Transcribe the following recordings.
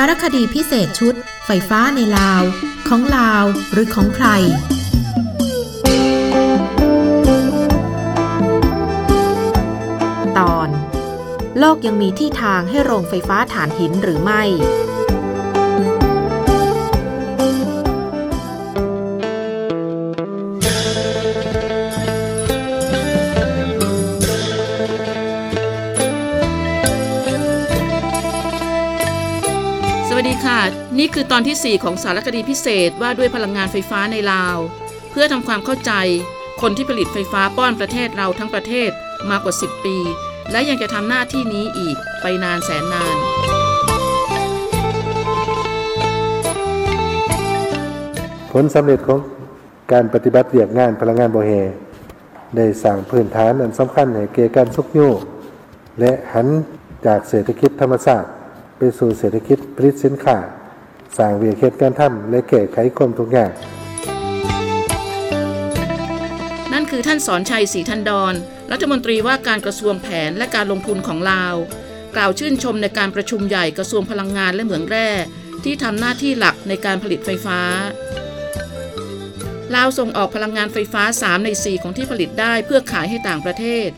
ารคดีพิเศษชุด ไฟฟ้าในลาว ของลาวหรือของใคร ตอน โลกยังมีที่ทางให้โรงไฟฟ้าถ่านหินหรือไม่ ค่ะ นี่คือตอนที่ 4 ของสารคดีพิเศษว่าด้วยพลังงานไฟฟ้าในลาว เพื่อทำความเข้าใจ คนที่ผลิตไฟฟ้าป้อนประเทศเราทั้งประเทศมากว่า 10 ปี และยังจะทำหน้าที่นี้อีกไปนานแสนนานผลสำเร็จของการปฏิบัติเรียกงานพลังงานโบเฮได้สร้างพื้นฐานอันสำคัญให้เกการสุกโยและหันจากเศรษฐกิจธรรมชาติ ไปสู่เศรษฐกิจผลิตสินค้าสร้างเวียเหตุการทำและแก้ไขความทุกข์ยากนั่นคือท่านสอนชัยศรีทันดร รัฐมนตรีว่าการกระทรวงแผนและการลงทุนของลาว กล่าวชื่นชมในการประชุมใหญ่กระทรวงพลังงานและเหมืองแร่ที่ทำหน้าที่หลักในการผลิตไฟฟ้าลาวส่งออกพลังงานไฟฟ้า 3 ใน 4 ของที่ผลิตได้เพื่อขายให้ต่างประเทศ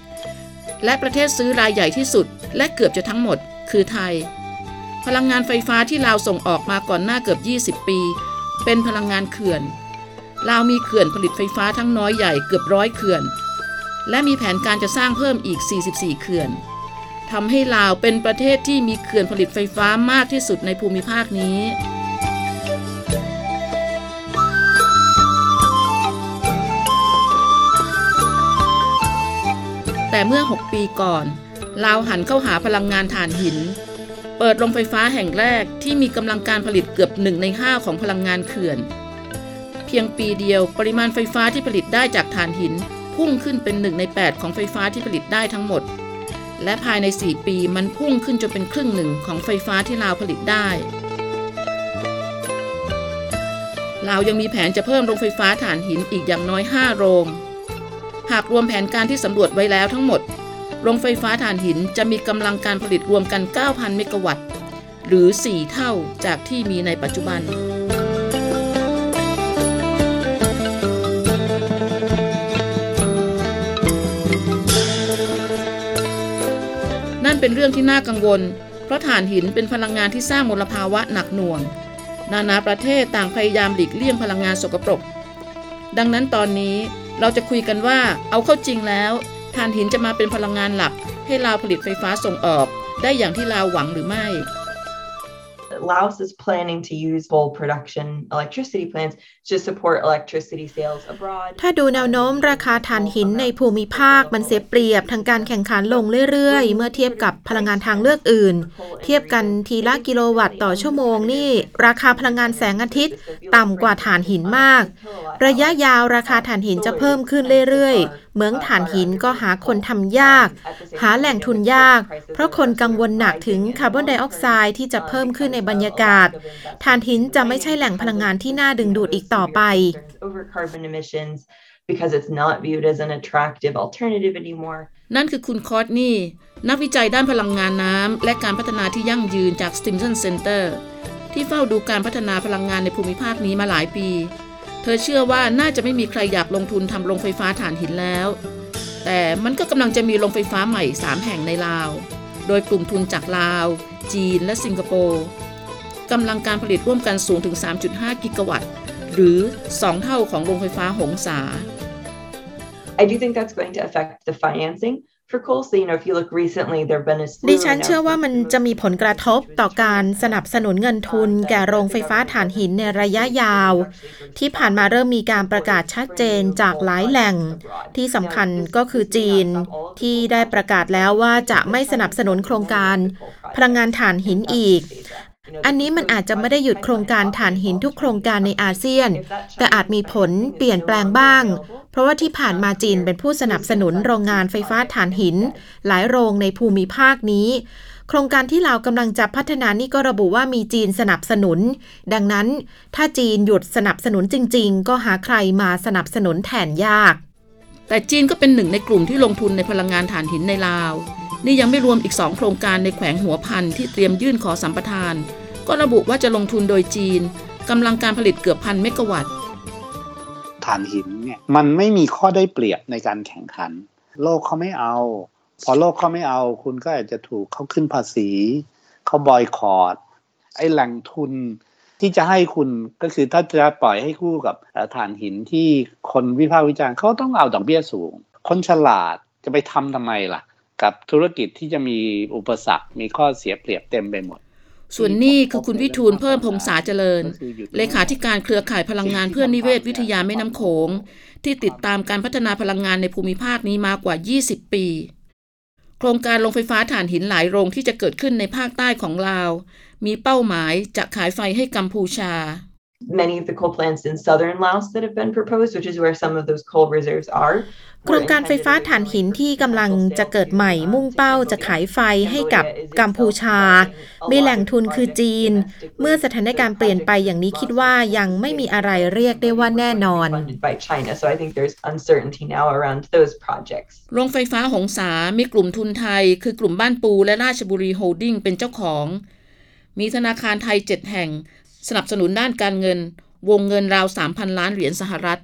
และประเทศซื้อรายใหญ่ที่สุด และเกือบจะทั้งหมด คือไทย พลังงานไฟฟ้าที่ลาวส่งออกมาก่อนหน้าเกือบ 20 ปี เป็นพลังงานเขื่อนลาวมีเขื่อนผลิตไฟฟ้าทั้งน้อยใหญ่เกือบร้อยเขื่อน และมีแผนการจะสร้างเพิ่มอีก 44 เขื่อนทำให้ลาวเป็นประเทศที่มีเขื่อนผลิตไฟฟ้ามากที่สุดในภูมิภาคนี้แต่เมื่อ 6 ปีก่อน ลาวหันเข้าหาพลังงานถ่านหิน เปิดโรงไฟฟ้าแห่งแรกที่มีกำลังการผลิตเกือบหนึ่งใน 5 ของพลังงานเขื่อน เพียงปีเดียวปริมาณไฟฟ้าที่ผลิตได้จากถ่านหิน พุ่งขึ้นเป็น1ใน 8 ของไฟฟ้าที่ผลิตได้ทั้งหมด และภายใน 4 ปีมันพุ่งขึ้นจนเป็นครึ่งหนึ่งของไฟฟ้าที่ลาวผลิตได้ลาวยังมีแผนจะเพิ่มโรงไฟฟ้าถ่านหินอีกอย่างน้อย 5 โรง หากรวมแผนการที่สำรวจไว้แล้วทั้งหมด โรงไฟฟ้าถ่านหินจะมีกำลังการผลิตรวมกัน 9,000 เมกะวัตต์ หรือ 4 เท่าจากที่มีในปัจจุบัน นั่นเป็นเรื่องที่น่ากังวล เพราะถ่านหินเป็นพลังงานที่สร้างมลภาวะหนักหน่วง นานาประเทศต่างพยายามหลีกเลี่ยงพลังงานสกปรก ดังนั้นตอนนี้เราจะคุยกันว่าเอาเข้าจริงแล้ว ถ่านหินจะมาเป็นพลังงานหลัก ให้ลาวผลิตไฟฟ้าส่งออก ได้อย่างที่ลาวหวังหรือไม่ Laos is planning to use coal production electricity plants to support electricity sales abroad. ถ้าดูแนวโน้มราคาถ่านหินในภูมิภาคมันเสียเปรียบทางการแข่งขันลงเรื่อยๆ เมื่อเทียบกับพลังงานทางเลือกอื่น เทียบกันทีละกิโลวัตต์ต่อชั่วโมงนี่ ราคาพลังงานแสงอาทิตย์ ต่ำกว่าถ่านหินมาก ระยะยาวราคาถ่านหินจะเพิ่มขึ้นเรื่อยๆเหมืองถ่านหินก็หาคนทำยาก หาแหล่งทุนยาก เพราะคนกังวลหนักถึงคาร์บอนไดออกไซด์ที่จะเพิ่มขึ้นในบรรยากาศถ่านหินจะไม่ใช่แหล่งพลังงานที่น่าดึงดูดอีกต่อไป over carbon emissions because it's not viewed as an attractive alternative anymore. นั่นคือคุณคอร์ตนี่ นักวิจัยด้านพลังงานน้ำและการพัฒนาที่ยั่งยืนจาก Stimson Center ที่เฝ้าดูการพัฒนาพลังงานในภูมิภาคนี้มาหลายปี เธอเชื่อว่าน่าจะไม่มีใครอยากลงทุนทำโรงไฟฟ้าถ่านหินแล้ว แต่มันก็กำลังจะมีโรงไฟฟ้าใหม่ 3 แห่งในลาว โดยกลุ่มทุนจากลาว จีน และสิงคโปร์กำลังการผลิตร่วมกันสูงถึง 3.5 กิกะวัตต์ หรือ 2 เท่าของโรงไฟฟ้าหงสา I do think that's going to affect the financing for coal. So, you know, if you look recently, there have been a slew ดิ of ฉันเชื่อว่ามันจะมีผลกระทบต่อการสนับสนุนเงินทุน แก่โรงไฟฟ้าถ่านหินในระยะยาว ที่ผ่านมาเริ่มมีการประกาศชัดเจนจากหลายแหล่ง ที่สำคัญก็คือจีน ที่ได้ประกาศแล้วว่าจะไม่สนับสนุนโครงการ พลังงานถ่านหินอีก อันนี้มันอาจจะไม่ได้หยุดโครงการถ่านหินทุกโครงการในอาเซียน แต่อาจมีผลเปลี่ยนแปลงบ้าง เพราะว่าที่ผ่านมาจีนเป็นผู้สนับสนุนโรงงานไฟฟ้าถ่านหิน หลายโรงในภูมิภาคนี้ โครงการที่ลาวกำลังจะพัฒนานี่ก็ระบุว่ามีจีนสนับสนุน ดังนั้น ถ้าจีนหยุดสนับสนุนจริง ๆ ก็หาใครมาสนับสนุนแทนยาก แต่จีนก็เป็นหนึ่งในกลุ่มที่ลงทุนในพลังงานถ่านหินในลาว นี่ยังไม่รวมอีก 2 โครงการในแขวงหัวพันที่เตรียมยื่นขอสัมปทาน ก็ระบุว่าจะลงทุนโดยจีนกำลังการผลิตเกือบพันเมกะวัตต์ถ่านหินเนี่ยมันไม่มีข้อได้เปรียบในการแข่งขัน โลกเขาไม่เอา พอโลกเขาไม่เอา คุณก็อาจจะถูกเขาขึ้นภาษีเขาบอยคอรดไอ้แหล่งทุนที่จะให้คุณก็คือถ้าจะปล่อยให้คู่กับเอ่อถ่านหินที่คนวิพากษ์วิจารณ์เขาต้องเอาดอกเบี้ยสูง คนฉลาดจะไปทำทำไมล่ะ กับธุรกิจที่จะมีอุปสรรค มีข้อเสียเปรียบเต็มไปหมด ส่วนนี้คือคุณวิทูลเพิ่มพงษาเจริญ เลขาธิการเครือข่ายพลังงานเพื่อนิเวศวิทยาแม่น้ำโขง ที่ติดตามการพัฒนาพลังงานในภูมิภาคนี้มากว่า 20 ปี โครงการโรงไฟฟ้าถ่านหินหลายโรงที่จะเกิดขึ้นในภาคใต้ของลาว มีเป้าหมายจะขายไฟให้กัมพูชา Many of the coal plants in southern Laos that have been proposed, which is where some of those coal reserves are. โครงการไฟฟ้าถ่านหินที่กำลังจะเกิดใหม่มุ่งเป้าจะขายไฟให้กับกัมพูชา มีแหล่งทุนคือจีน เมื่อสถานการณ์เปลี่ยนไปอย่างนี้คิดว่ายังไม่มีอะไรเรียกได้ว่าแน่นอน funded by China. So I think there's uncertainty now around those projects. โรงไฟฟ้าหงสา มีกลุ่มทุนไทย คือกลุ่มบ้านปูและราชบุรีโฮลดิ้งเป็นเจ้าของ มีธนาคารไทย7แห่ง สนับสนุนด้านการเงิน วงเงินราว 3,000 ล้านเหรียญสหรัฐ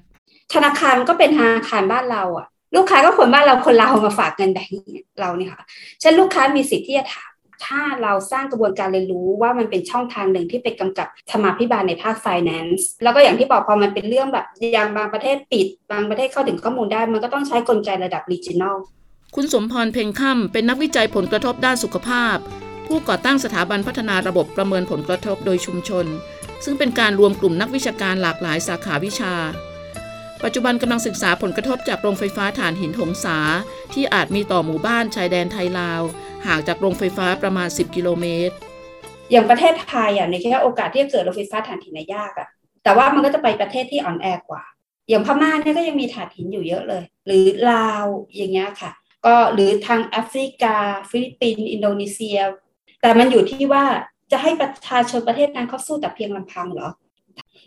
ธนาคารก็เป็นธนาคารบ้านเราอะลูกค้าก็คนบ้านเราคนเราวมาฝากเงินแบงก์เราเนี่ยค่ะเช่นลูกค้ามีสิทธิ์ที่จะถามถ้าเราสร้างกระบวนการเรียนรู้ว่ามันเป็นช่องทางหนึ่งที่ไปกำกับธรรมาภิบาลในภาค finance แล้วก็อย่างที่บอกพอมันเป็นเรื่องแบบอย่างบางประเทศปิด บางประเทศเข้าถึงข้อมูลได้ มันก็ต้องใช้กลไกระดับ regional คุณสมพรเพ็งค่ำเป็นนักวิจัยผลกระทบด้านสุขภาพ ผู้ก่อตั้งสถาบันพัฒนาระบบประเมินผลกระทบโดยชุมชน ซึ่งเป็นการรวมกลุ่มนักวิชาการหลากหลายสาขาวิชา ปัจจุบันกำลังศึกษาผลกระทบจากโรงไฟฟ้าถ่านหินหงสา ที่อาจมีต่อหมู่บ้านชายแดนไทยลาว ห่างจากโรงไฟฟ้าประมาณ 10 กิโลเมตร อย่างประเทศไทยอะในแค่โอกาสที่จะเกิดโรงไฟฟ้าถ่านหินเนี่ยยากอะแต่ว่ามันก็จะไปประเทศที่อ่อนแอกว่า อย่างพม่าเนี่ยก็ยังมีถ่านหินอยู่เยอะเลย หรือลาวอย่างเงี้ยค่ะ ก็หรือทางแอฟริกา ฟิลิปปินส์อินโดนีเซีย แต่มันอยู่ที่ว่าจะให้ประชาชนประเทศนั้นเขาสู้แต่เพียงลำพังเหรอ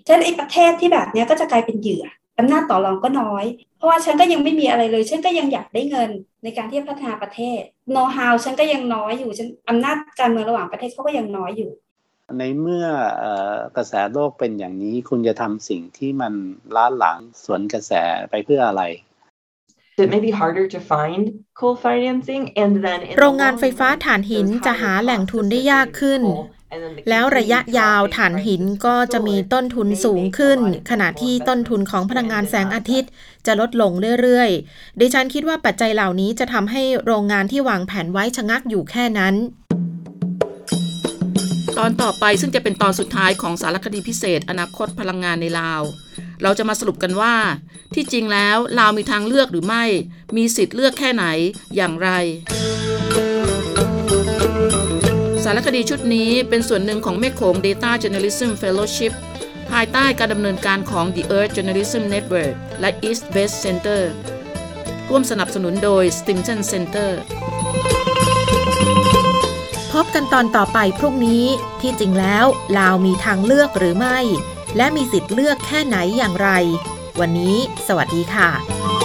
ฉันไอ้ประเทศที่แบบเนี้ยก็จะกลายเป็นเหยื่ออำนาจต่อรองก็น้อย เพราะว่าฉันก็ยังไม่มีอะไรเลย ฉันก็ยังอยากได้เงินในการที่จะพัฒนาประเทศ โน้ตฮาวฉันก็ยังน้อยอยู่ ฉันอำนาจการเมืองระหว่างประเทศเขาก็ยังน้อยอยู่ ในเมื่อเอ่อกระแสโลกเป็นอย่างนี้ คุณจะทำสิ่งที่มันล้าหลังสวนกระแสไปเพื่ออะไร โรงงาน long ไฟฟ้า run, ถ่านหิน those จะหา higher แหล่ง costs ทุนได้ยากขึ้น associated with coal and then the แล้วระยะ continued ยาว dropping ถ่านหิน prices ก็ of จะมี solar ต้นทุน may สูง make a ขึ้น lot of ขณะที่ more ต้นทุนของพลังงานแสงอาทิตย์ จะลดลงเรื่อยๆ ดิฉันคิดว่าปัจจัยเหล่านี้จะทำให้โรงงานที่วางแผนไว้ชะงักอยู่แค่นั้นตอนต่อไปซึ่งจะเป็นตอนสุดท้ายของสารคดีพิเศษ อนาคตพลังงานในลาว เราจะมาสรุปกันว่า ที่จริงแล้วลาวมีทางเลือกหรือไม่ มีสิทธิ์เลือกแค่ไหนอย่างไร สารคดีชุดนี้เป็นส่วนหนึ่งของแม่โขง Data Journalism Fellowship ภายใต้การดำเนินการของ The Earth Journalism Network และ East West Center ร่วมสนับสนุนโดย Stimson Center พบกันตอนต่อไปพรุ่งนี้ที่จริงแล้ว ลาวมีทางเลือกหรือไม่ และมีสิทธิ์เลือกแค่ไหนอย่างไร วันนี้ สวัสดีค่ะ